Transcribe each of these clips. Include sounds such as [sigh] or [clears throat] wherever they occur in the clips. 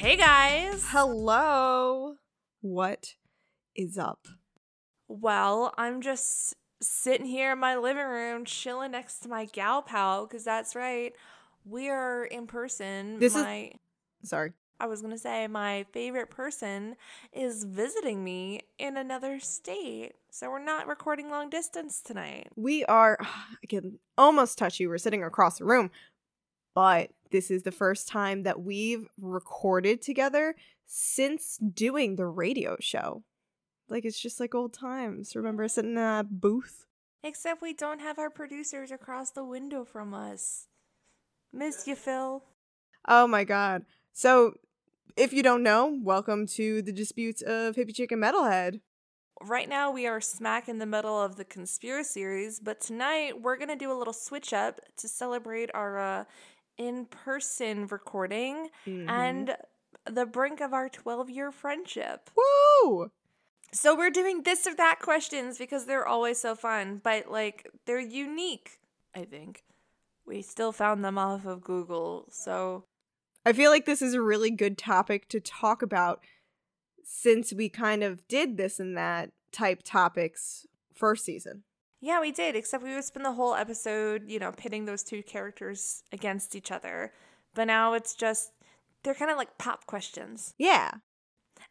Hey guys. Hello. What is up? Well, I'm just sitting here in my living room chilling next to my gal pal because that's right. We are in person. This is- Sorry. I was going to say my favorite person is visiting me in another state. So we're not recording long distance tonight. We are, [sighs] I can almost touch you. We're sitting across the room, but this is the first time that we've recorded together since doing the radio show. Like, it's just like old times. Remember sitting in a booth? Except we don't have our producers across the window from us. Miss you, Phil. Oh my god. So, if you don't know, welcome to the disputes of Hippie Chicken Metalhead. Right now, we are smack in the middle of the conspiracy series, but tonight we're going to do a little switch up to celebrate our uh, in person recording Mhm. and the brink of our 12 year friendship. Woo! So, we're doing this or that questions because they're always so fun, but like they're unique, I think. We still found them off of Google, so I feel like this is a really good topic to talk about since we kind of did this and that type topics first season. Yeah, we did, except we would spend the whole episode, you know, pitting those two characters against each other. But now it's just, they're kind of like pop questions. Yeah.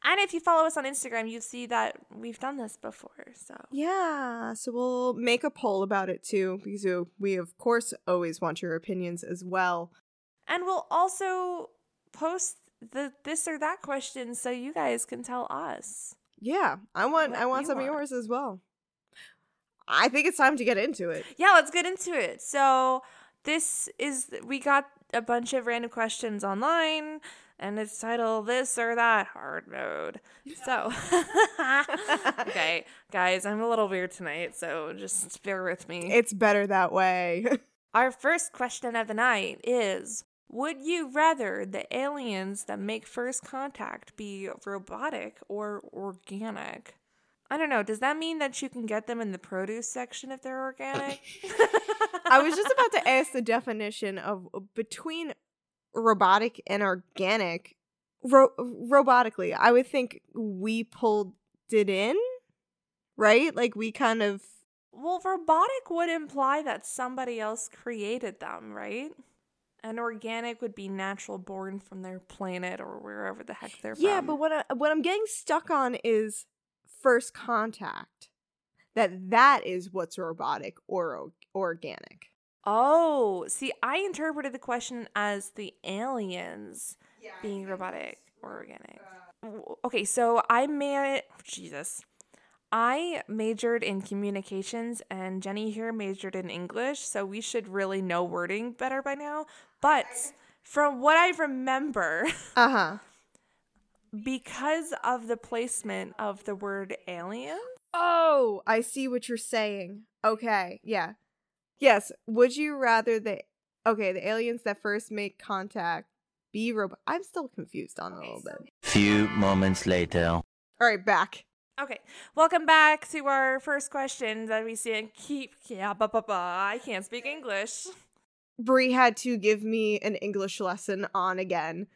And if you follow us on Instagram, you see that we've done this before. So, Yeah. So we'll make a poll about it too because we- of course, always want your opinions as well. and we'll also post the this or that question so you guys can tell us. Yeah. I want I want some of yours as well. I think it's time to get into it. Yeah, let's get into it. So, this is, we got a bunch of random questions online. And it's titled this or that hard mode. So, [laughs] okay, guys, I'm a little weird tonight, so just bear with me. It's better that way. [laughs] Our first question of the night is Would you rather the aliens that make first contact be robotic or organic? I don't know. Does that mean that you can get them in the produce section if they're organic? [laughs] [laughs] I was just about to ask the definition of uh, between robotic and organic. Ro- robotically, I would think we pulled it in, right? Like we kind of Well, robotic would imply that somebody else created them, right? And organic would be natural born from their planet or wherever the heck they're Yeah, from. Yeah, but what I, what I'm getting stuck on is first contact. That that is what's robotic or o- organic. Oh, see, I interpreted the question as the aliens being robotic or organic. W- Okay, so I may Jesus. I majored in communications and Jenny here majored in English, so we should really know wording better by now. But from what I remember, [laughs] Uh huh. Because of the placement of the word alien, Oh, I see what you're saying. Okay, yeah. Yes, would you rather the Okay, the aliens that first make contact be robot I'm still confused on it a little bit. Few moments later. All right, back. Okay, welcome back to our first question that we see and keep. Yeah, ba ba ba. I can't speak English. Bri had to give me an English lesson on again.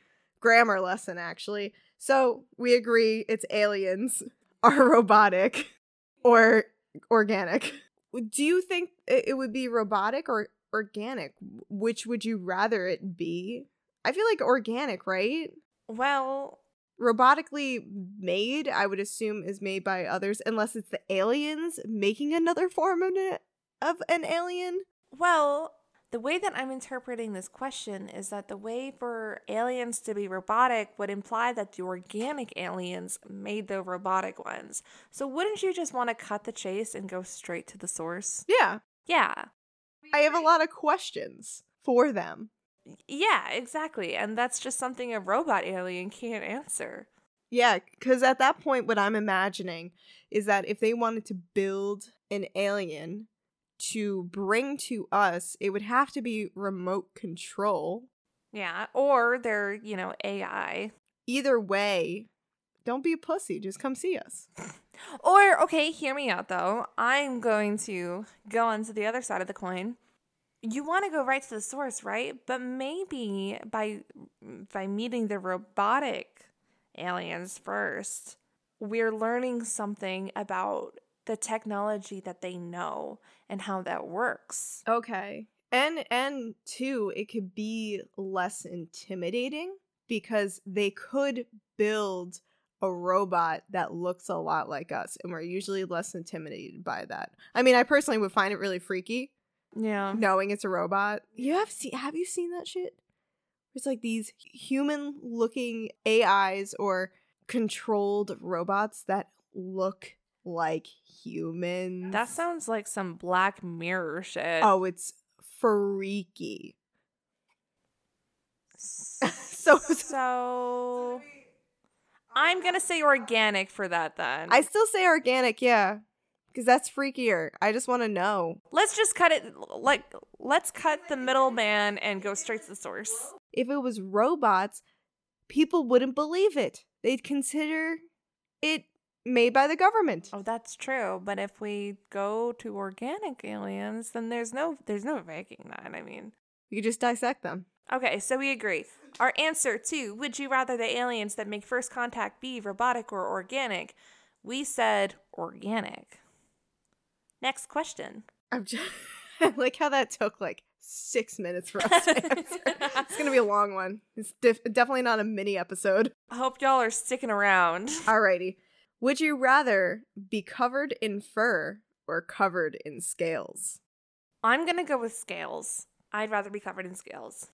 Grammar lesson actually. So, we agree it's aliens [laughs] are robotic [laughs] or organic. Do you think it it would be robotic or organic? Which would you rather it be? I feel like organic, right? Well, robotically made, I would assume, is made by others, unless it's the aliens making another form of an, of an alien. well, the way that I'm interpreting this question is that the way for aliens to be robotic would imply that the organic aliens made the robotic ones. So wouldn't you just want to cut the chase and go straight to the source? Yeah, Yeah. I have a lot of questions for them. Yeah, exactly. And that's just something a robot alien can't answer. Yeah, because at that point, what I'm imagining is that if they wanted to build an alien to bring to us, it would have to be remote control. Yeah. Or they're, you know, AI. Either way, don't be a pussy. Just come see us. [laughs] Or, okay, hear me out though. I'm going to go on to the other side of the coin. you want to go right to the source, right? But maybe by by meeting the robotic aliens first, we're learning something about the technology that they know and how that works. Okay. And and two, it could be less intimidating because they could build a robot that looks a lot like us and we're usually less intimidated by that. I mean, I personally would find it really freaky Yeah. knowing it's a robot. You have seen have you seen that shit? It's like these human looking AIs or controlled robots that look like humans. That sounds like some Black Mirror shit. Oh, it's freaky. [laughs] so so I'm gonna say organic for that then. I still say organic, yeah. Because that's freakier. I just want to know. let's just cut it like let's cut the middleman and go straight to the source. If it was robots, people wouldn't believe it. They'd consider it made by the government. Oh, that's true. But if we go to organic aliens, then there's no there's no faking that. I mean, You could just dissect them. okay, so we agree. Our answer to would you rather the aliens that make first contact be robotic or organic? We said organic. Next question. I'm just [laughs] I like how that took like six minutes for us to [laughs] answer. it's gonna be a long one. It's def- definitely not a mini episode. I hope y'all are sticking around. Alrighty. Would you rather be covered in fur or covered in scales? I'm gonna go with scales. I'd rather be covered in scales.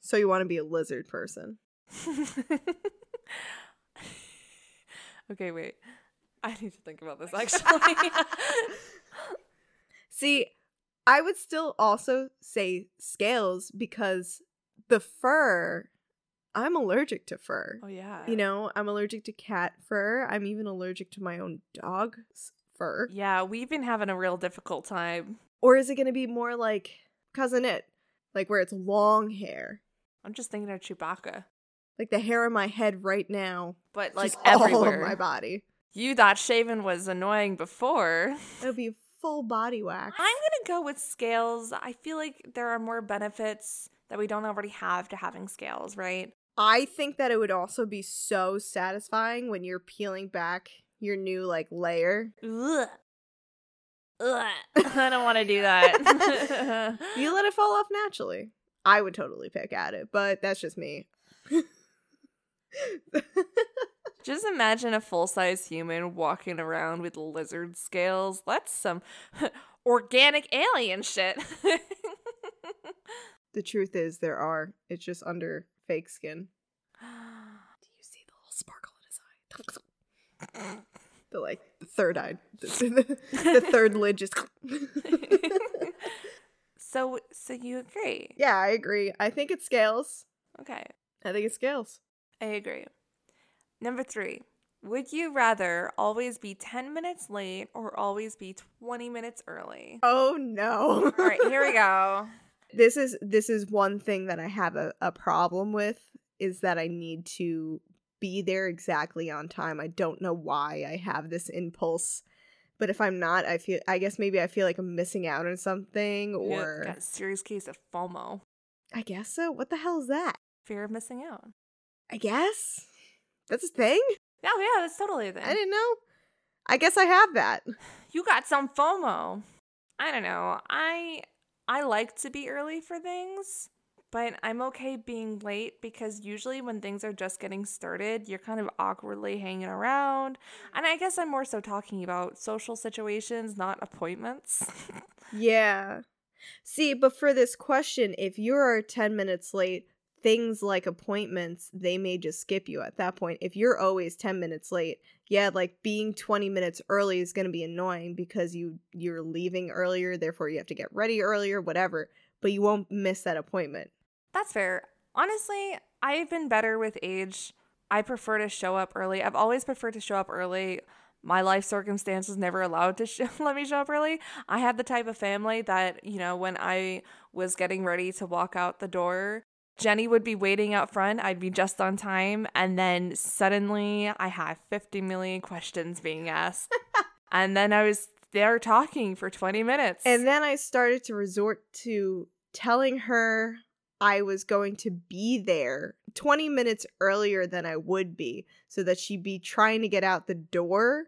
So you want to be a lizard person? [laughs] okay, wait. I need to think about this actually. [laughs] See, I would still also say scales because the fur, I'm allergic to fur. oh yeah. You know, I'm allergic to cat fur. I'm even allergic to my own dog's fur. Yeah, we've been having a real difficult time. Or is it going to be more like Cousin It? Like where it's long hair? I'm just thinking of Chewbacca. Like the hair on my head right now. But like everywhere. my body. You thought shaven was annoying before. It'll be full body wax. I'm gonna go with scales. I feel like there are more benefits that we don't already have to having scales, right? I think that it would also be so satisfying when you're peeling back your new like layer. [laughs] Ugh. Ugh. [laughs] I don't want to do that. [laughs] You let it fall off naturally. I would totally pick at it, but that's just me. Just imagine a full size human walking around with lizard scales. That's some organic alien shit. the truth is there are. It's just under fake skin. [gasps] Do you see the little sparkle in his eye? [laughs] The like the third eye. [laughs] The, the third lid just [laughs] so, so you agree? Yeah, I agree. I think it scales. Okay, I think it scales. I agree. Number three. Would you rather always be 10 minutes late or always be 20 minutes early? Oh no. All right, here we go. This is this is one thing that I have a, a problem with is that I need to be there exactly on time. I don't know why I have this impulse. But if I'm not, I feel I guess maybe I feel like I'm missing out on something Yeah, or got a serious case of FOMO, I guess so. What the hell is that? fear of missing out. I guess that's a thing. Oh yeah, that's totally a thing. I didn't know. I guess I have that. [sighs] you got some FOMO. I don't know. I I like to be early for things, but I'm okay being late because usually when things are just getting started, you're kind of awkwardly hanging around. And I guess I'm more so talking about social situations, not appointments. [laughs] Yeah. See, but for this question, if you're 10 minutes late, things like appointments, they may just skip you at that point. If you're always 10 minutes late, yeah, like being 20 minutes early is going to be annoying because you you're leaving earlier, therefore you have to get ready earlier, whatever, but you won't miss that appointment. That's fair. Honestly, I've been better with age. I prefer to show up early. I've always preferred to show up early. My life circumstances never allowed to [laughs] let me show up early. I had the type of family that, you know, when I was getting ready to walk out the door, Jenny would be waiting out front. I'd be just on time. And then suddenly I had 50 million questions being asked. [laughs] and then I was there talking for 20 minutes. And then I started to resort to telling her I was going to be there 20 minutes earlier than I would be so that she'd be trying to get out the door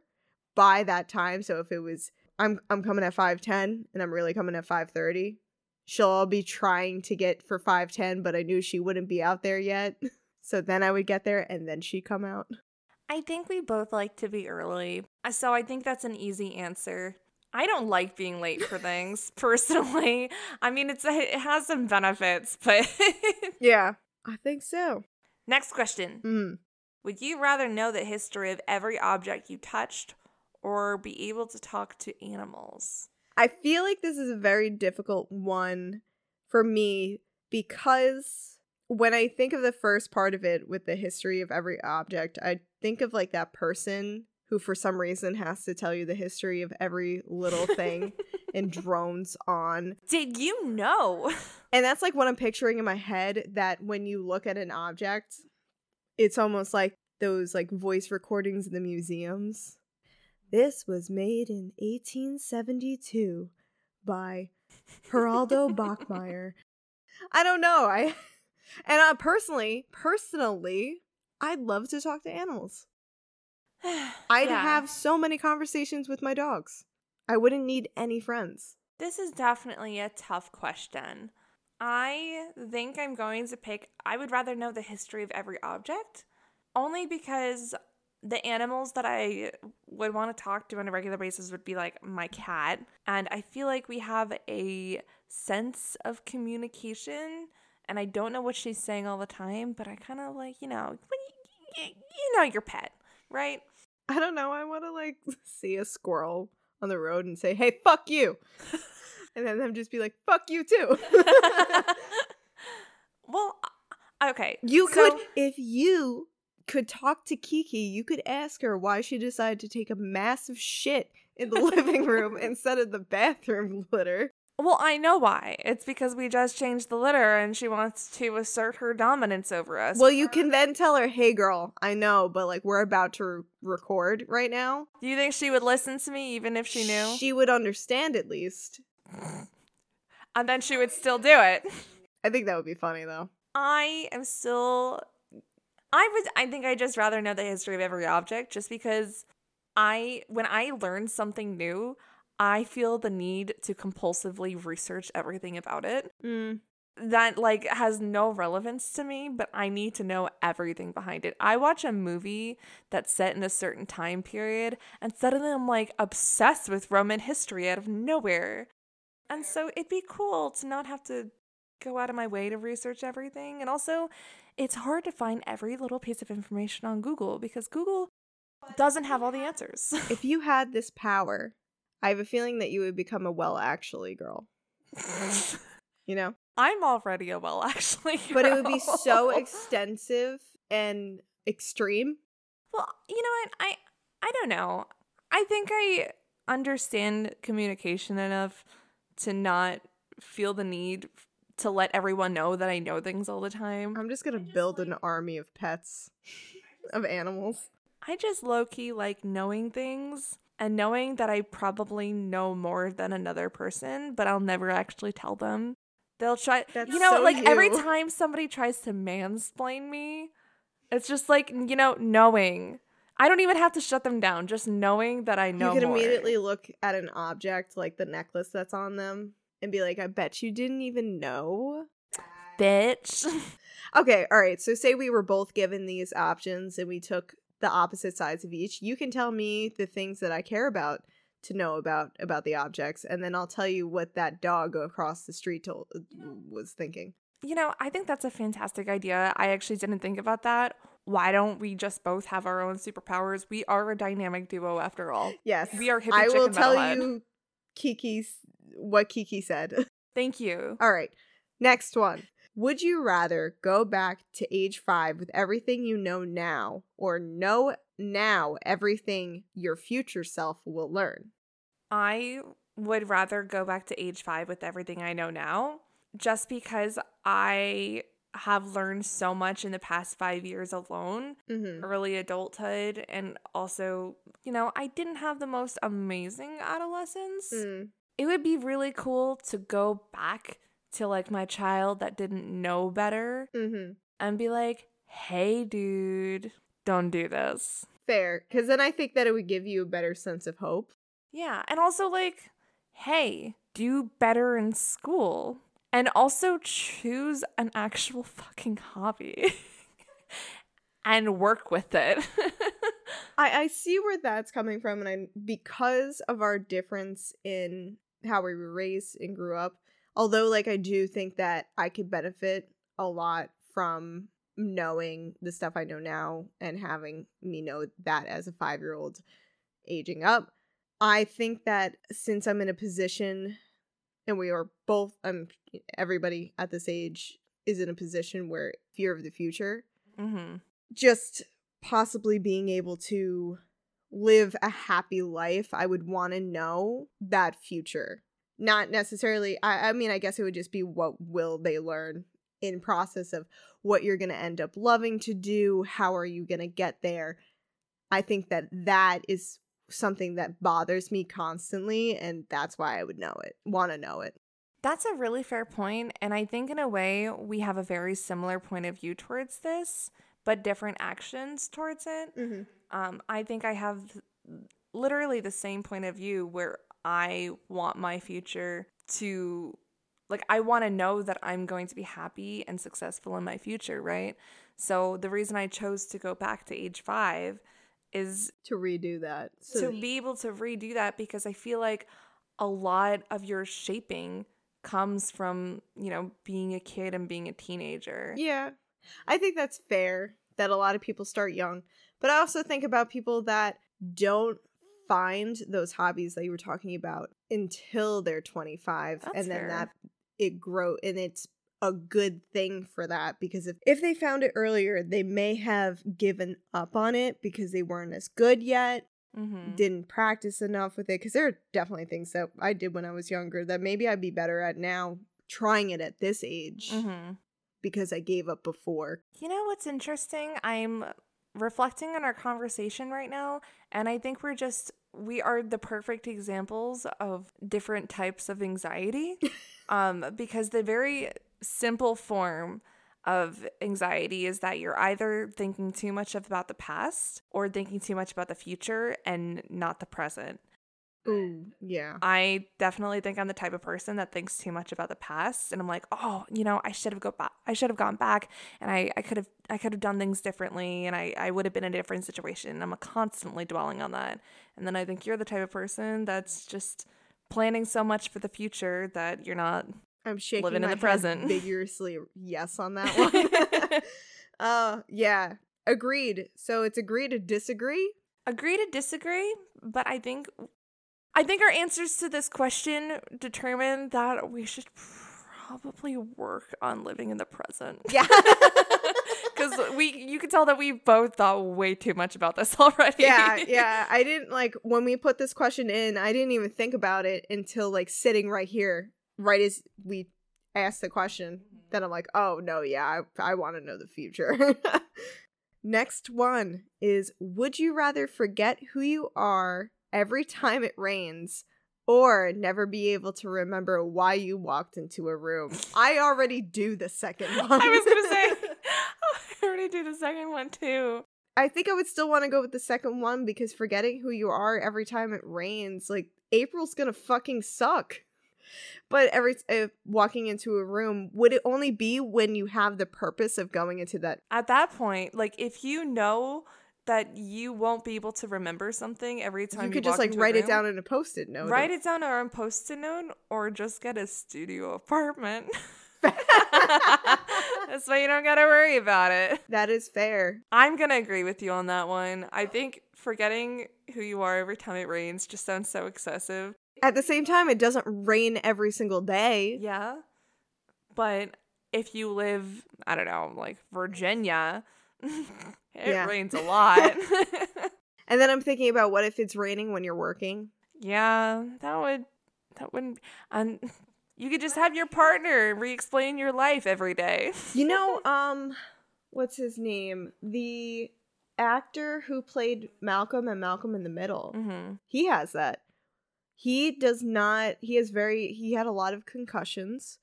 by that time. So if it was I'm I'm coming at 5:10 and I'm really coming at 5:30, she'll all be trying to get for 5:10, but I knew she wouldn't be out there yet. [laughs] So then I would get there and then she'd come out. I think we both like to be early. Uh, So I think that's an easy answer. I don't like being late for things [laughs] personally. I mean, it's it has some benefits, but [laughs] Yeah, I think so. next question. Mm. Would you rather know the history of every object you touched or be able to talk to animals? I feel like this is a very difficult one for me because when I think of the first part of it with the history of every object, I think of like that person who for some reason has to tell you the history of every little thing [laughs] and drones on. Did you know? [laughs] And that's like what I'm picturing in my head that when you look at an object, it's almost like those like voice recordings in the museums. This was made in 1872 by Geraldo [laughs] Bachmeyer. I don't know. I and uh, personally, personally, I'd love to talk to animals. [sighs] I'd Yeah. have so many conversations with my dogs. I wouldn't need any friends. This is definitely a tough question. I think I'm going to pick, I would rather know the history of every object, only because the animals that I would want to talk to on a regular basis would be like my cat. And I feel like we have a sense of communication. And I don't know what she's saying all the time, but I kind of like, you know, when you, you, you know your pet, right? I don't know. I want to like see a squirrel on the road and say, "Hey, fuck you," [laughs] and then them just be like, "Fuck you too." [laughs] well, uh, okay. you so- could, if you could talk to Kiki, you could ask her why she decided to take a massive shit in the living room [laughs] instead of the bathroom litter. Well, I know why. It's because we just changed the litter and she wants to assert her dominance over us. Well, you can then tell her, "Hey, girl, I know, but like we're about to re- record right now." Do you think she would listen to me even if she knew? She would understand at least. [laughs] and then she would still do it. I think that would be funny though. I am still I would I think I just rather know the history of every object just because I when I learn something new, I feel the need to compulsively research everything about it. Mm. that like has no relevance to me, but I need to know everything behind it. I watch a movie that's set in a certain time period and suddenly I'm like obsessed with Roman history out of nowhere. And so it'd be cool to not have to go out of my way to research everything. And also, it's hard to find every little piece of information on Google because Google doesn't have all the answers. [laughs] If you had this power, I have a feeling that you would become a well actually girl. You know? I'm already a well actually. [laughs] But it would be so extensive and extreme. Well, you know what? I I don't know. I think I understand communication enough to not feel the need to let everyone know that I know things all the time. I'm just gonna build an army of pets, [laughs] [laughs] of animals. I just low key like knowing things and knowing that I probably know more than another person, but I'll never actually tell them. They'll try, That's you know, so like every [laughs] time somebody tries to mansplain me, it's just like, you know, knowing. I don't even have to shut them down, just knowing that I know you could more. immediately look at an object like the necklace that's on them and be like, I bet you didn't even know. bitch. [laughs] Okay, all right. So say we were both given these options and we took the opposite sides of each. You can tell me the things that I care about to know about about the objects, and then I'll tell you what that dog across the street told, was thinking. you know, I think that's a fantastic idea. I actually didn't think about that. Why don't we just both have our own superpowers? We are a dynamic duo after all. Yes, We are hippie I will tell you Kiki's what Kiki said. [laughs] Thank you. all right, next one. Would you rather go back to age five with everything you know now, or know now everything your future self will learn? I would rather go back to age five with everything I know now, just because I have learned so much in the past five years alone, Mm-hmm. early adulthood, and also, you know, I didn't have the most amazing adolescence. Mm. It would be really cool to go back to like my child that didn't know better Mm-hmm. and be like, hey, dude, don't do this. Fair, because then I think that it would give you a better sense of hope. Yeah. And also, like, hey, do better in school. And also choose an actual fucking hobby [laughs] and work with it. [laughs] I, I see where that's coming from, and I because of our difference in how we were raised and grew up. Although, like, I do think that I could benefit a lot from knowing the stuff I know now and having me know that as a five year old aging up. I think that since I'm in a position, and we are both, um, everybody at this age is in a position where fear of the future mm-hmm. just possibly being able to live a happy life, I would want to know that future. Not necessarily, I, I mean, I guess it would just be what will they learn in process of what you're going to end up loving to do, how are you going to get there. I think that that is something that bothers me constantly, and that's why I would know it, want to know it. That's a really fair point, and I think in a way we have a very similar point of view towards this, but different actions towards it. Mm-hmm. Um, I think I have literally the same point of view where I want my future to, like, I want to know that I'm going to be happy and successful in my future, right? So the reason I chose to go back to age five is To redo that. So, to be able to redo that because I feel like a lot of your shaping comes from, you know, being a kid and being a teenager. Yeah. I think that's fair that a lot of people start young. But I also think about people that don't find those hobbies that you were talking about until they're 25 That's and then fair. that it grow and it's a good thing for that because if if they found it earlier, they may have given up on it because they weren't as good yet Mm-hmm. didn't practice enough with it because there are definitely things that I did when I was younger that maybe I'd be better at now trying it at this age Mm-hmm. because I gave up before. You know what's interesting? I'm reflecting on our conversation right now, and I think we're just we are the perfect examples of different types of anxiety. [laughs] um, because the very simple form of anxiety is that you're either thinking too much about the past or thinking too much about the future and not the present. Ooh, yeah. I definitely think I'm the type of person that thinks too much about the past and I'm like, oh, you know, I should have go back I should have gone back and I, I could have I could have done things differently and I, I would have been in a different situation. I'm constantly dwelling on that. And then I think you're the type of person that's just planning so much for the future that you're not I'm shaking Living in the head present. [laughs] vigorously yes on that [laughs] one. [laughs] uh yeah, agreed. So it's agree to disagree. agree to disagree, but I think I think our answers to this question determine that we should probably work on living in the present. Yeah. [laughs] Cuz we you can tell that we both thought way too much about this [laughs] already. yeah, yeah. I didn't like when we put this question in, I didn't even think about it until like sitting right here, right as we asked the question. Mm-hmm. Then I'm like, oh no, yeah, I, I want to know the future. [laughs] Next one is Would you rather forget who you are every time it rains or never be able to remember why you walked into a room? [laughs] I already do the second one. I was going to say [laughs] [laughs] I already do the second one too. I think I would still want to go with the second one because forgetting who you are every time it rains, like April's gonna fucking suck. But every uh, walking into a room, would it only be when you have the purpose of going into that? At that point, like if you know that you won't be able to remember something every time you you, could just like write it down in a post-it note. Write it down on a post-it note or just get a studio apartment. [laughs] [laughs] That's why you don't gotta worry about it. that is fair. I'm gonna agree with you on that one. I think forgetting who you are every time it rains just sounds so excessive. At the same time, it doesn't rain every single day. Yeah. But if you live, I don't know, like Virginia, [laughs] it Yeah. rains a lot. [laughs] And then I'm thinking about what if it's raining when you're working? yeah, that would that wouldn't and [laughs] you could just have your partner re-explain your life every day. You know, um, what's his name? The actor who played Malcolm and Malcolm in the Middle. hmm He has that. He does not. He has very. He had a lot of concussions,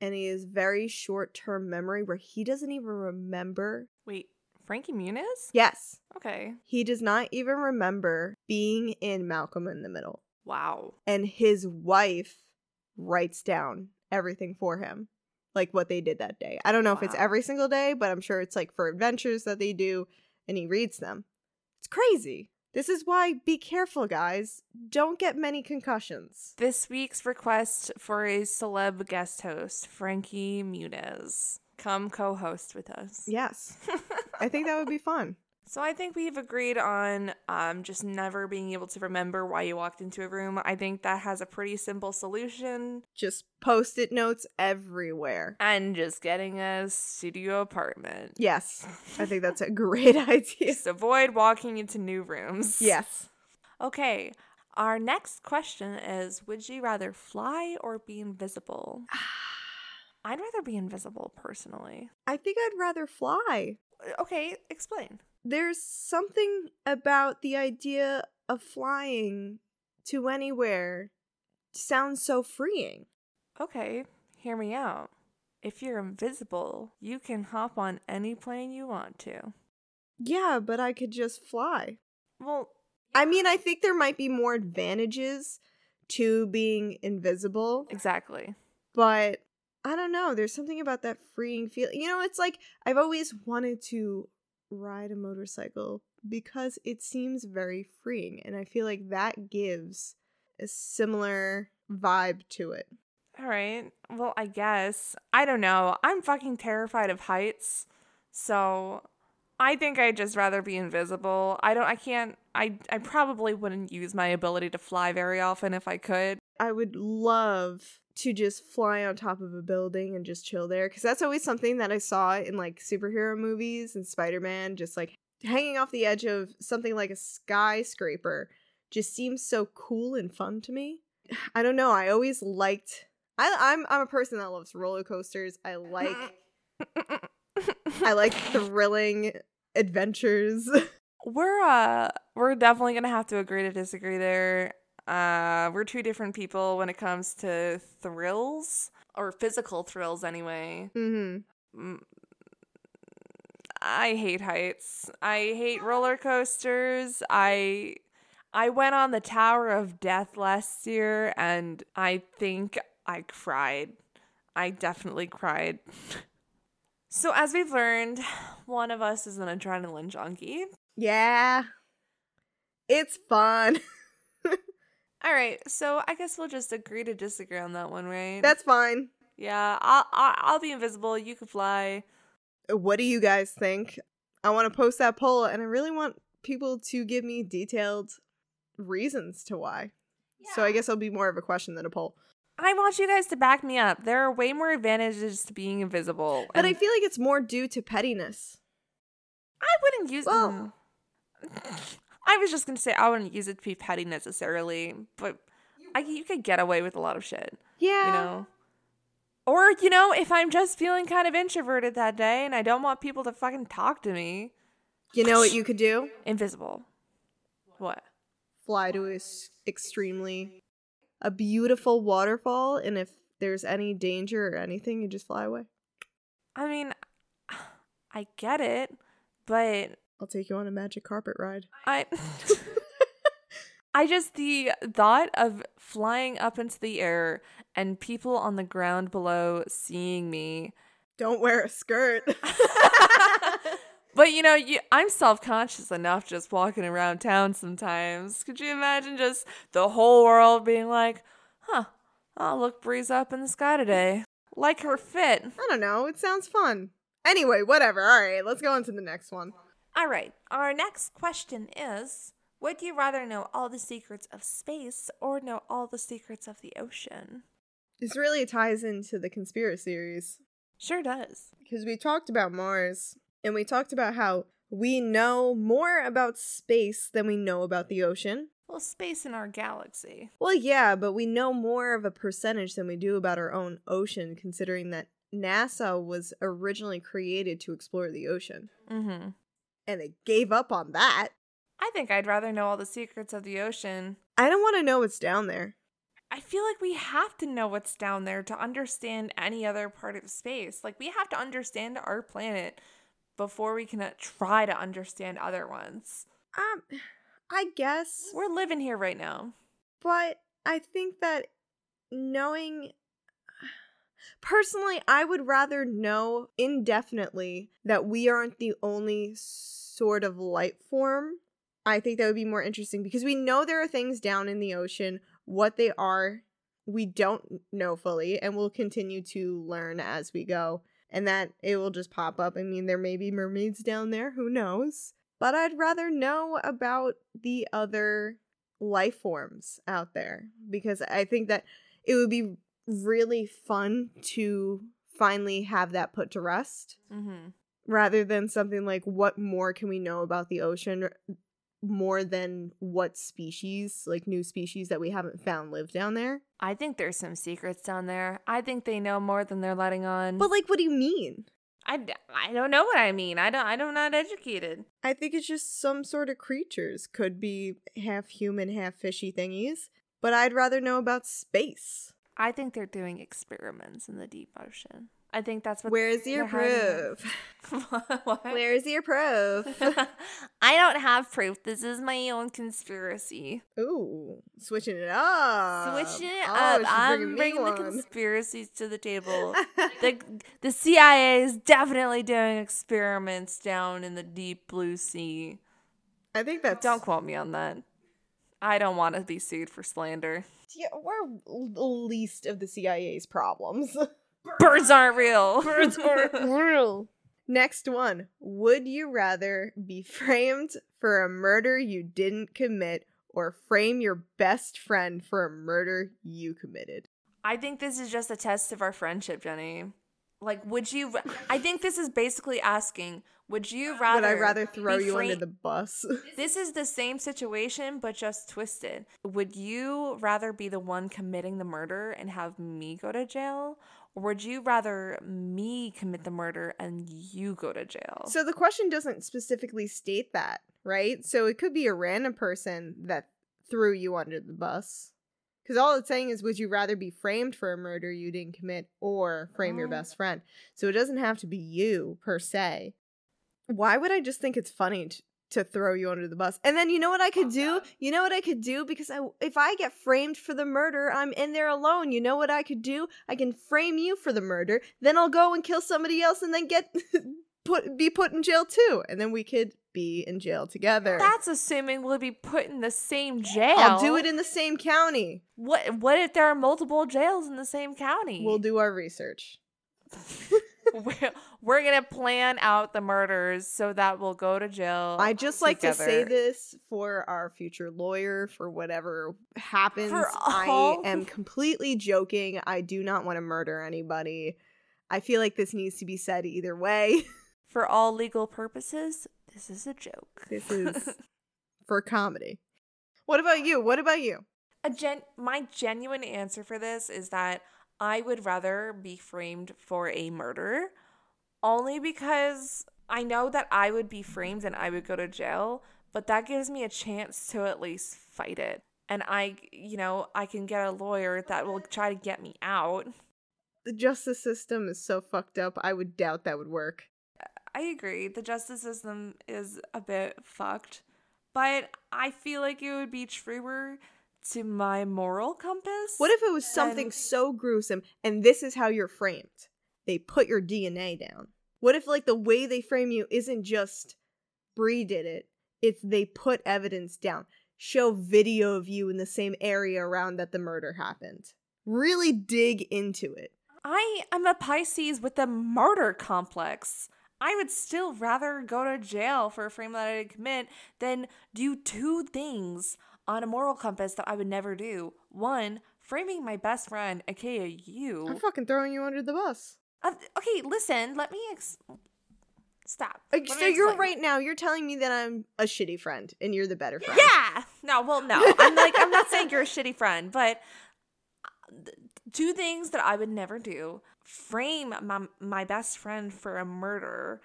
and he has very short term memory where he doesn't even remember. Wait, Frankie Muniz? Yes, Okay. he does not even remember being in Malcolm in the Middle. Wow. And his wife writes down everything for him, like what they did that day. I don't know if it's every single day, but I'm sure it's like for adventures that they do, and he reads them. It's crazy. This is why be careful, guys. Don't get many concussions. This week's request for a celeb guest host, Frankie Muniz. Come co host with us. Yes, [laughs] I think that would be fun. So I think we've agreed on um, just never being able to remember why you walked into a room. I think that has a pretty simple solution. Just post it notes everywhere. And just getting a studio apartment. Yes, I think that's a [laughs] great idea. Just avoid walking into new rooms. Yes. Okay. Our next question is Would you rather fly or be invisible? [sighs] [sighs] [sighs] I'd rather be invisible personally. I think I'd rather fly. Uh, okay, explain. There's something about the idea of flying to anywhere sounds so freeing. Okay, hear me out. If you're invisible, you can hop on any plane you want to. Yeah, but I could just fly. Well, I mean, I think there might be more advantages to being invisible, exactly. but I don't know. There's something about that freeing feeling. You know, it's like I've always wanted to ride a motorcycle because it seems very freeing, and I feel like that gives a similar vibe to it. All right. Well, I guess. I don't know. I'm fucking terrified of heights. So I think I'd just rather be invisible. I don't, I can't, I, I probably wouldn't use my ability to fly very often if I could. I would love to just fly on top of a building and just chill there because that's always something that I saw in like superhero movies and Spider Man, just like hanging off the edge of something like a skyscraper just seems so cool and fun to me. [sighs] I don't know. I always liked. I, I'm I'm a person that loves roller coasters. I like [laughs] I like thrilling adventures. [laughs] We're, uh, we're definitely gonna have to agree to disagree there. Uh, we're two different people when it comes to thrills or physical thrills, anyway. hmm Mm, I hate heights. I hate roller coasters. I I went on the Tower of Death last year and I think I cried. I definitely cried. [laughs] so as we've learned, one of us is an adrenaline junkie. Yeah, it's fun. [laughs] All right, so I guess we'll just agree to disagree on that one, right? That's fine. yeah. I'll I'll, I'll be invisible. You can fly. what do you guys think? I want to post that poll and I really want people to give me detailed reasons to why. So I guess it'll be more of a question than a poll. I want you guys to back me up. There are way more advantages to being invisible. But I feel like it's more due to pettiness. I wouldn't use. Well- mm. [laughs] I was just gonna say I wouldn't use it to be petty necessarily, but I you could get away with a lot of shit, Yeah. you know. Or you know, if I'm just feeling kind of introverted that day and I don't want people to fucking talk to me, You know what you could do? invisible. What? Fly to a s- extremely a beautiful waterfall and if there's any danger or anything, you just fly away. I mean, [sighs] I get it, but I'll take you on a magic carpet ride. I [laughs] [laughs] I just the thought of flying up into the air and people on the ground below seeing me. Don't wear a skirt. [laughs] But you know, you, I'm self-conscious enough just walking around town sometimes. Could you imagine just the whole world being like, "Huh, oh look, Bri's up in the sky today. Like her fit." I don't know. It sounds fun. Anyway, whatever. All right, let's go on to the next one. All right, our next question is Would you rather know all the secrets of space or know all the secrets of the ocean? This really ties into the conspiracy theories Sure does. because we talked about Mars and we talked about how we know more about space than we know about the ocean. Well, space in our galaxy. Well, yeah, but we know more of a percentage than we do about our own ocean, considering that NASA was originally created to explore the ocean. Mm-hmm. And they gave up on that. I think I'd rather know all the secrets of the ocean. I don't want to know what's down there. I feel like we have to know what's down there to understand any other part of space. Like we have to understand our planet before we can uh, try to understand other ones. Um, I guess, We're living here right now. but I think that knowing. Personally, I would rather know indefinitely that we aren't the only sort of life form. I think that would be more interesting because we know there are things down in the ocean. What they are, we don't know fully, and we'll continue to learn as we go. And that it will just pop up. I mean, there may be mermaids down there, who knows? But I'd rather know about the other life forms out there because I think that it would be really fun to finally have that put to rest Mm-hmm. rather than something like what more can we know about the ocean more than what species like new species that we haven't found live down there I think there's some secrets down there. I think they know more than they're letting on. but like what do you mean I, I don't know what I mean. I don't. I don't not educated. i think it's just some sort of creatures could be half human half fishy thingies but i'd rather know about space I think they're doing experiments in the deep ocean. I think that's what. where's your proof [laughs] what? where's your proof [laughs] I don't have proof. This is my own conspiracy. Ooh, switching it up. Switching it Oh, up. I'm bringing the conspiracies to the table. [laughs] the The CIA is definitely doing experiments down in the deep blue sea. I think that's Don't quote me on that. I don't want to be sued for slander. Yeah, we're the least of the CIA's problems. [laughs] Birds aren't real. [laughs] Birds aren't [laughs] real. Next one. Would you rather be framed for a murder you didn't commit or frame your best friend for a murder you committed? I think this is just a test of our friendship, Jenny. Like, would you? I think this is basically asking, would you rather? Would I rather throw you fra- under the bus? [laughs] This is the same situation, but just twisted. Would you rather be the one committing the murder and have me go to jail? Or would you rather me commit the murder and you go to jail? so the question doesn't specifically state that, right? So it could be a random person that threw you under the bus. Because all it's saying is, would you rather be framed for a murder you didn't commit or frame your Oh. best friend? So it doesn't have to be you per se. Why would I just think it's funny t- to throw you under the bus? And then you know what I could oh, do? You know what I could do? Because I, if I get framed for the murder, I'm in there alone. You know what I could do? I can frame you for the murder. Then I'll go and kill somebody else and then get [laughs] put be put in jail too. And then we could be in jail together. That's assuming we'll be put in the same jail. I'll do it in the same county. What What if there are multiple jails in the same county? We'll do our research. [laughs] we're, we're gonna plan out the murders so that we'll go to jail. I just like to say this for our future lawyer for whatever happens. For I am [laughs] completely joking. I do not want to murder anybody. I feel like this needs to be said either way. [laughs] For all legal purposes, this is a joke. This is [laughs] for comedy. What about you? What about you? a gen. My genuine answer for this is that I would rather be framed for a murder, only because I know that I would be framed and I would go to jail, but that gives me a chance to at least fight it. And I, you know, I can get a lawyer that will try to get me out. The justice system is so fucked up. I would doubt that would work. I agree. The justice system is a bit fucked, but I feel like it would be truer to my moral compass. What if it was something then- so gruesome and this is how you're framed? They put your DNA down. What if like the way they frame you isn't just Bri did it, it's they put evidence down. Show video of you in the same area around that the murder happened. Really dig into it. I am a Pisces with a martyr complex. I would still rather go to jail for a frame that I didn't commit than do two things on a moral compass that I would never do. One, framing my best friend, aka you. I'm fucking throwing you under the bus. Uh, okay, listen, let me ex- stop. Like, Let so me you're right now, you're telling me that I'm a shitty friend and you're the better friend. Yeah. No, well, no. I'm like, I'm not saying you're a shitty friend, but uh, two things that I would never do frame my, my best friend for a murder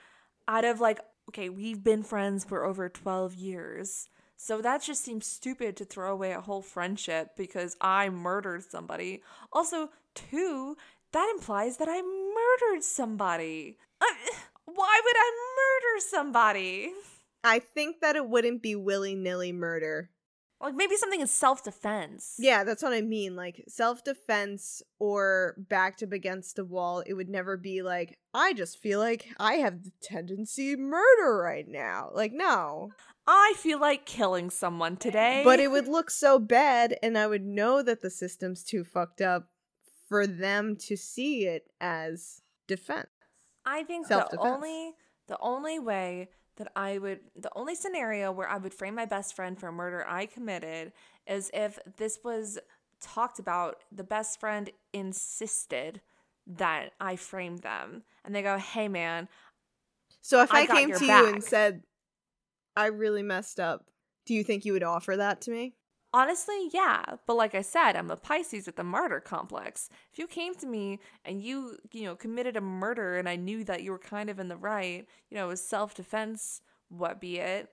out of like, okay, we've been friends for over 12 years. So that just seems stupid to throw away a whole friendship because I murdered somebody. Also, two, that implies that I murdered somebody. Uh, why would I murder somebody? I think that it wouldn't be willy nilly murder. Like maybe something in self defense. Yeah, that's what I mean. Like self defense or backed up against a wall, it would never be like, I just feel like I have the tendency murder right now. Like, no. I feel like killing someone today. But it would look so bad, and I would know that the system's too fucked up for them to see it as defense. I think the only the only way that I would the only scenario where I would frame my best friend for a murder I committed is if this was talked about the best friend insisted that I framed them and they go, "Hey man, So if I I, came to you and said, I really messed up, do you think you would offer that to me? Honestly, yeah. But like I said, I'm a Pisces with a martyr complex. If you came to me and you, you know, committed a murder and I knew that you were kind of in the right, you know, it was self defense, what be it,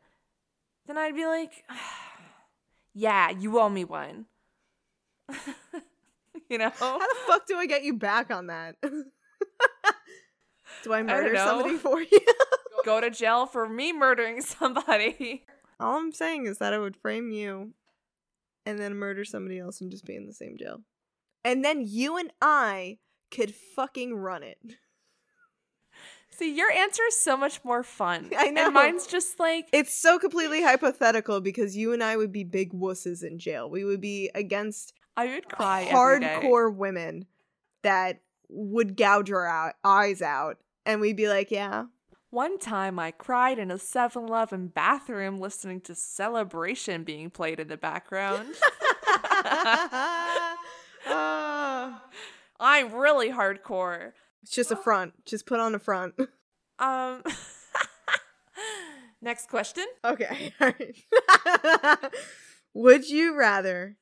then I'd be like, [sighs] yeah, you owe me one. [laughs] you know? How the fuck do I get you back on that? [laughs] do I murder know. somebody for you? Go to jail for me murdering [laughs] somebody. All I'm saying is that I would frame you and then murder somebody else and just be in the same jail. And then you and I could fucking run it. See, your answer is so much more fun. [laughs] I know. And mine's just like, It's so completely hypothetical because you and I would be big wusses in jail. We would be against I would cry hardcore women that would gouge our eyes out. And we'd be like, yeah. One time I cried in a 7 Eleven bathroom listening to Celebration being played in the background. [laughs] I'm really hardcore. it's just a front. Just put on a front. [laughs] Um [laughs] Next question. Okay. right. Would you rather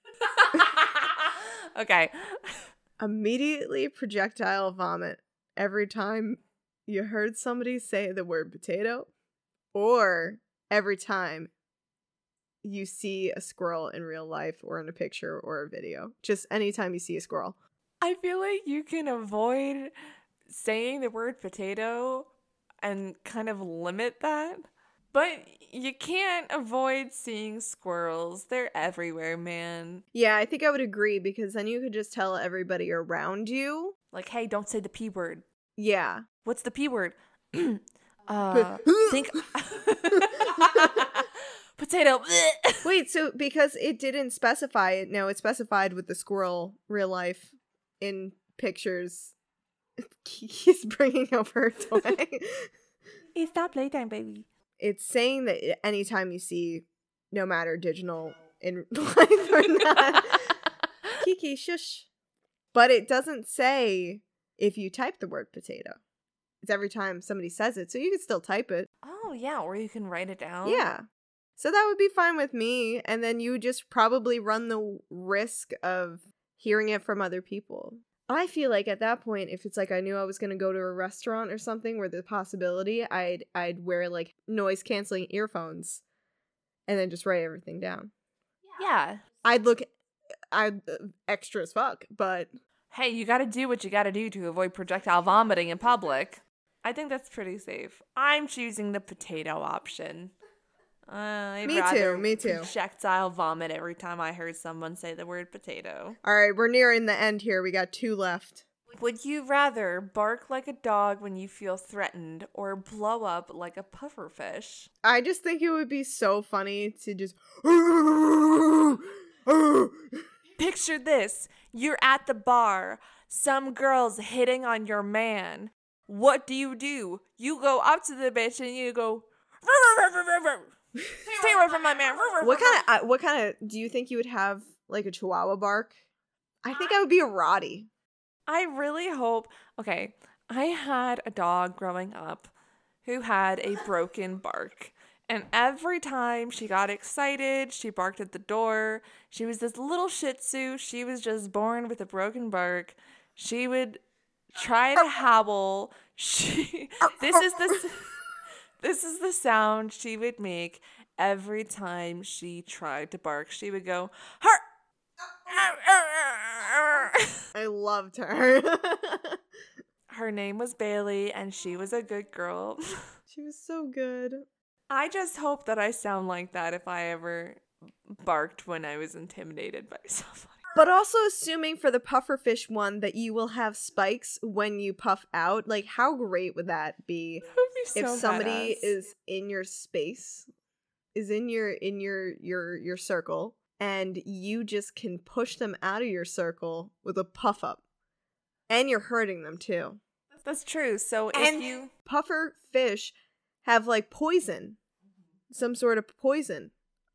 okay. immediately projectile vomit every time you heard somebody say the word potato or every time you see a squirrel in real life or in a picture or a video? Just anytime you see a squirrel. I feel like you can avoid saying the word potato and kind of limit that. But you can't avoid seeing squirrels. They're everywhere, man. Yeah, I think I would agree because then you could just tell everybody around you. Like, hey, don't say the P word. Yeah. What's the P word? [clears throat] uh, [laughs] think [laughs] potato. [laughs] Wait, so because it didn't specify it, no, it specified with the squirrel real life in pictures. He's bringing over a toy. it's not playtime, baby. it's saying that anytime you see, no matter digital in life or not, Kiki, shush. But it doesn't say if you type the word potato. It's every time somebody says it, so you can still type it. oh yeah, or you can write it down. Yeah. So that would be fine with me. And then you just probably run the risk of hearing it from other people. I feel like at that point, if it's like I knew I was gonna go to a restaurant or something where the possibility, I'd I'd wear like noise canceling earphones, and then just write everything down. Yeah. I'd look, I'd uh, extra as fuck, but Hey, you got to do what you got to do to avoid projectile vomiting in public. I think that's pretty safe. I'm choosing the potato option. Uh, I'd Me too, me too. Projectile vomit every time I heard someone say the word potato. all right, we're nearing the end here. We got two left. Would you rather bark like a dog when you feel threatened or blow up like a pufferfish? I just think it would be so funny to just. Picture this you're at the bar, some girl's hitting on your man. What do you do? You go up to the bitch and you go, Stay away from my man. What kind of what kind of do you think you would have like a chihuahua bark? I think I would be a Rottie. I really hope. Okay, I had a dog growing up who had a broken bark. And every time she got excited, she barked at the door. She was this little shih tzu. She was just born with a broken bark. She would try to oh. howl. She oh. [laughs] this is the [laughs] this is the sound she would make every time she tried to bark, she would go, "Her." [laughs] I loved her. Her name was Bailey, and she was a good girl. she was so good. I just hope that I sound like that if I ever barked when I was intimidated by somebody. But also assuming for the pufferfish one that you will have spikes when you puff out. Like how great would that be That would be if so somebody badass. is in your space, is in your in your your your circle and you just can push them out of your circle with a puff up. And you're hurting them too. That's true. So if And- you Puffer fish have like poison. Some sort of poison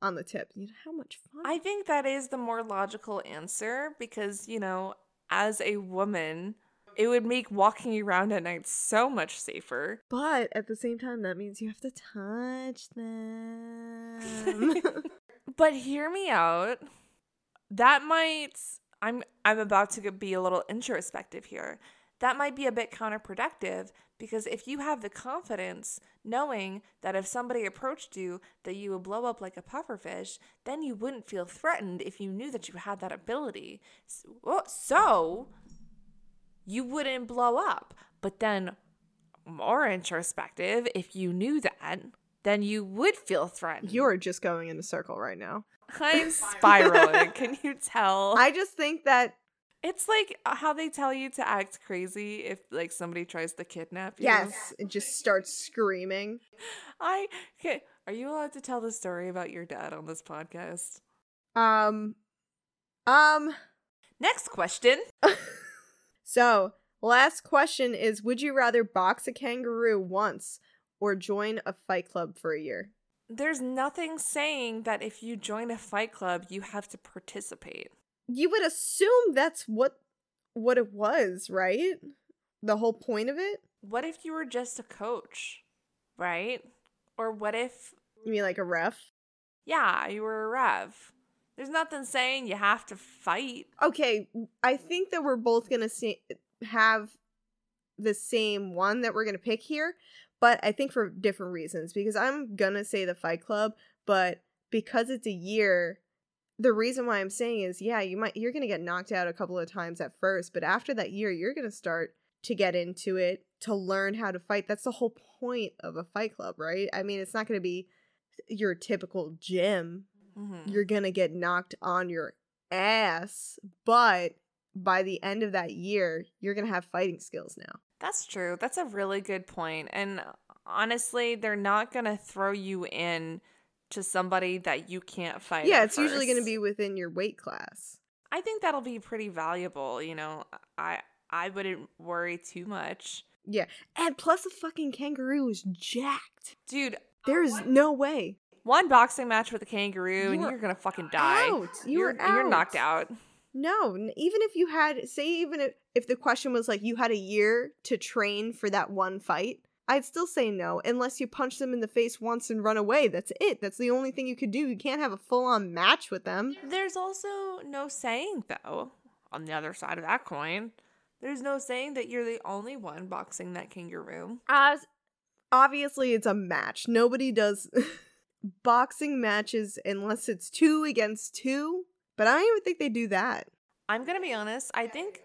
on the tip. You know how much fun. I think that is the more logical answer because, you know, as a woman, it would make walking around at night so much safer. But at the same time, that means you have to touch them. [laughs] But hear me out. That might I'm I'm about to be a little introspective here. That might be a bit counterproductive because if you have the confidence knowing that if somebody approached you that you would blow up like a pufferfish, then you wouldn't feel threatened if you knew that you had that ability. So, so you wouldn't blow up. But then more introspective, if you knew that, then you would feel threatened. You're just going in a circle right now. I'm [laughs] spiraling. Can you tell? I just think that it's like how they tell you to act crazy if like somebody tries to kidnap you. yes, and just starts screaming. I okay. Are you allowed to tell the story about your dad on this podcast? Um, um. Next question. [laughs] So last question is: Would you rather box a kangaroo once or join a fight club for a year? There's nothing saying that if you join a fight club, you have to participate. You would assume that's what what it was, right? The whole point of it. What if you were just a coach, right? Or what if, You mean like a ref? yeah, you were a ref. There's nothing saying you have to fight. okay, I think that we're both gonna see, have the same one that we're gonna pick here, but I think for different reasons. Because I'm gonna say the Fight Club, but because it's a year, the reason why I'm saying is, yeah, you might you're gonna get knocked out a couple of times at first, but after that year, you're gonna start to get into it to learn how to fight. That's the whole point of a Fight Club, right? I mean, it's not gonna be your typical gym Mhm. you're gonna get knocked on your ass but by the end of that year you're gonna have fighting skills now That's true. That's a really good point. And honestly, they're not going to throw you in to somebody that you can't fight. yeah it's usually gonna be within your weight class I think that'll be pretty valuable, you know. I I wouldn't worry too much. yeah and plus the fucking kangaroo is jacked Dude, uh, there's no way one boxing match with a kangaroo and You're going to fucking die. out. You're you're knocked out. out. no even if you had say even if, if the question was like you had a year to train for that one fight i'd still say no unless you punch them in the face once and run away that's it that's the only thing you could do you can't have a full-on match with them There's also no saying though, on the other side of that coin, there's no saying that you're the only one boxing that kangaroo. As obviously it's a match. Nobody does [laughs] boxing matches unless it's two against two. But I don't even think they do that. I'm going to be honest, I think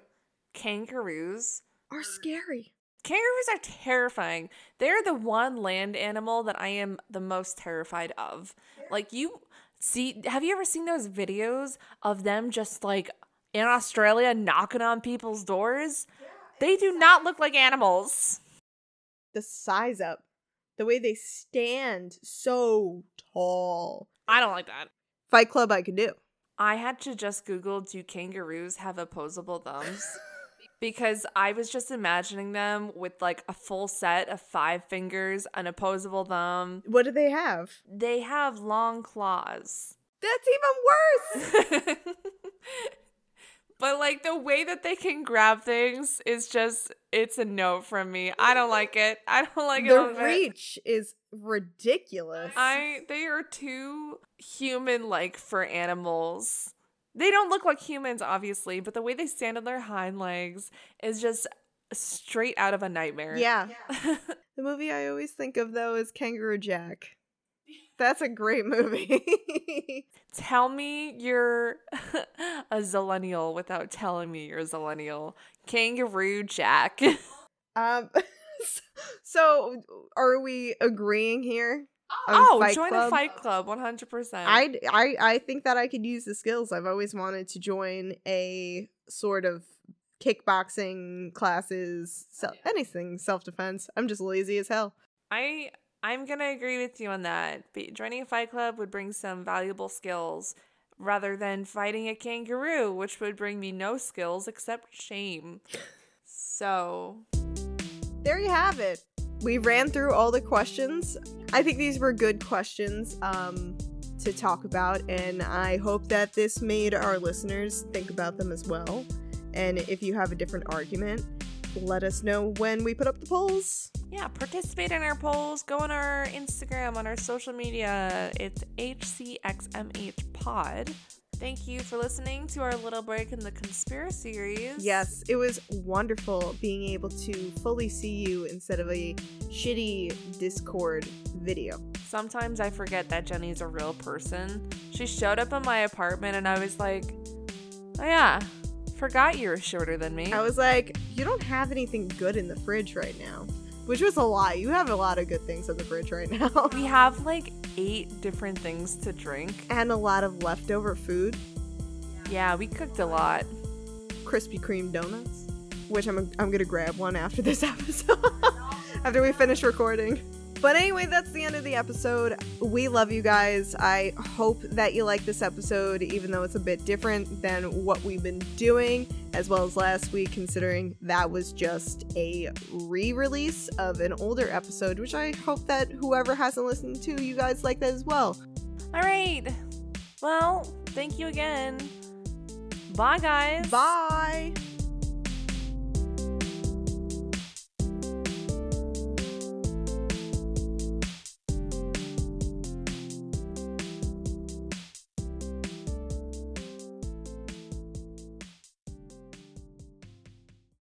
kangaroos Are scary. Kangaroos are terrifying. They're the one land animal that I am the most terrified of. Like you see have you ever seen those videos of them just like in Australia knocking on people's doors? They do not look like animals. The size up. The way they stand so tall. I don't like that. Fight Club I can do. I had to just Google do kangaroos have opposable thumbs? [laughs] because I was just imagining them with like a full set of five fingers, an opposable thumb. What do they have? They have long claws. That's even worse. [laughs] but like the way that they can grab things is just it's a no from me. I don't like it. I don't like it. the bit. reach is ridiculous. I they are too human like for animals. They don't look like humans obviously, but the way they stand on their hind legs is just straight out of a nightmare. yeah. [laughs] The movie I always think of though is Kangaroo Jack. That's a great movie. [laughs] Tell me you're [laughs] a zillennial without telling me you're a zillennial. Kangaroo Jack. um so are we agreeing here? Oh, on oh, Fight join Club? the Fight Club 100%. I, I I think that I could use the skills. I've always wanted to join a sort of kickboxing classes, self, anything self defense. I'm just lazy as hell. I I'm gonna agree with you on that. Joining a fight club would bring some valuable skills rather than fighting a kangaroo, which would bring me no skills except shame. So There you have it. We ran through all the questions. I think these were good questions um, to talk about, and I hope that this made our listeners think about them as well. And if you have a different argument, let us know when we put up the polls. yeah, participate in our polls. Go on our Instagram, on our social media. It's HCXMH Pod. Thank you for listening to our little break in the conspiracy series. Yes, it was wonderful being able to fully see you instead of a shitty Discord video. Sometimes I forget that Jenny's a real person. She showed up in my apartment and I was like, oh yeah, forgot you were shorter than me. I was like, you don't have anything good in the fridge right now. Which was a lie. You have a lot of good things in the fridge right now. we have like eight different things to drink. and a lot of leftover food. Yeah, we cooked a lot. Krispy Kreme donuts. Which I'm, I'm gonna grab one after this [laughs] episode. after we finish recording. But anyway, that's the end of the episode. We love you guys. I hope that you like this episode, even though it's a bit different than what we've been doing, as well as last week, considering that was just a re release of an older episode, which I hope that whoever hasn't listened to, you guys like that as well. All right. Well, thank you again. Bye, guys. Bye!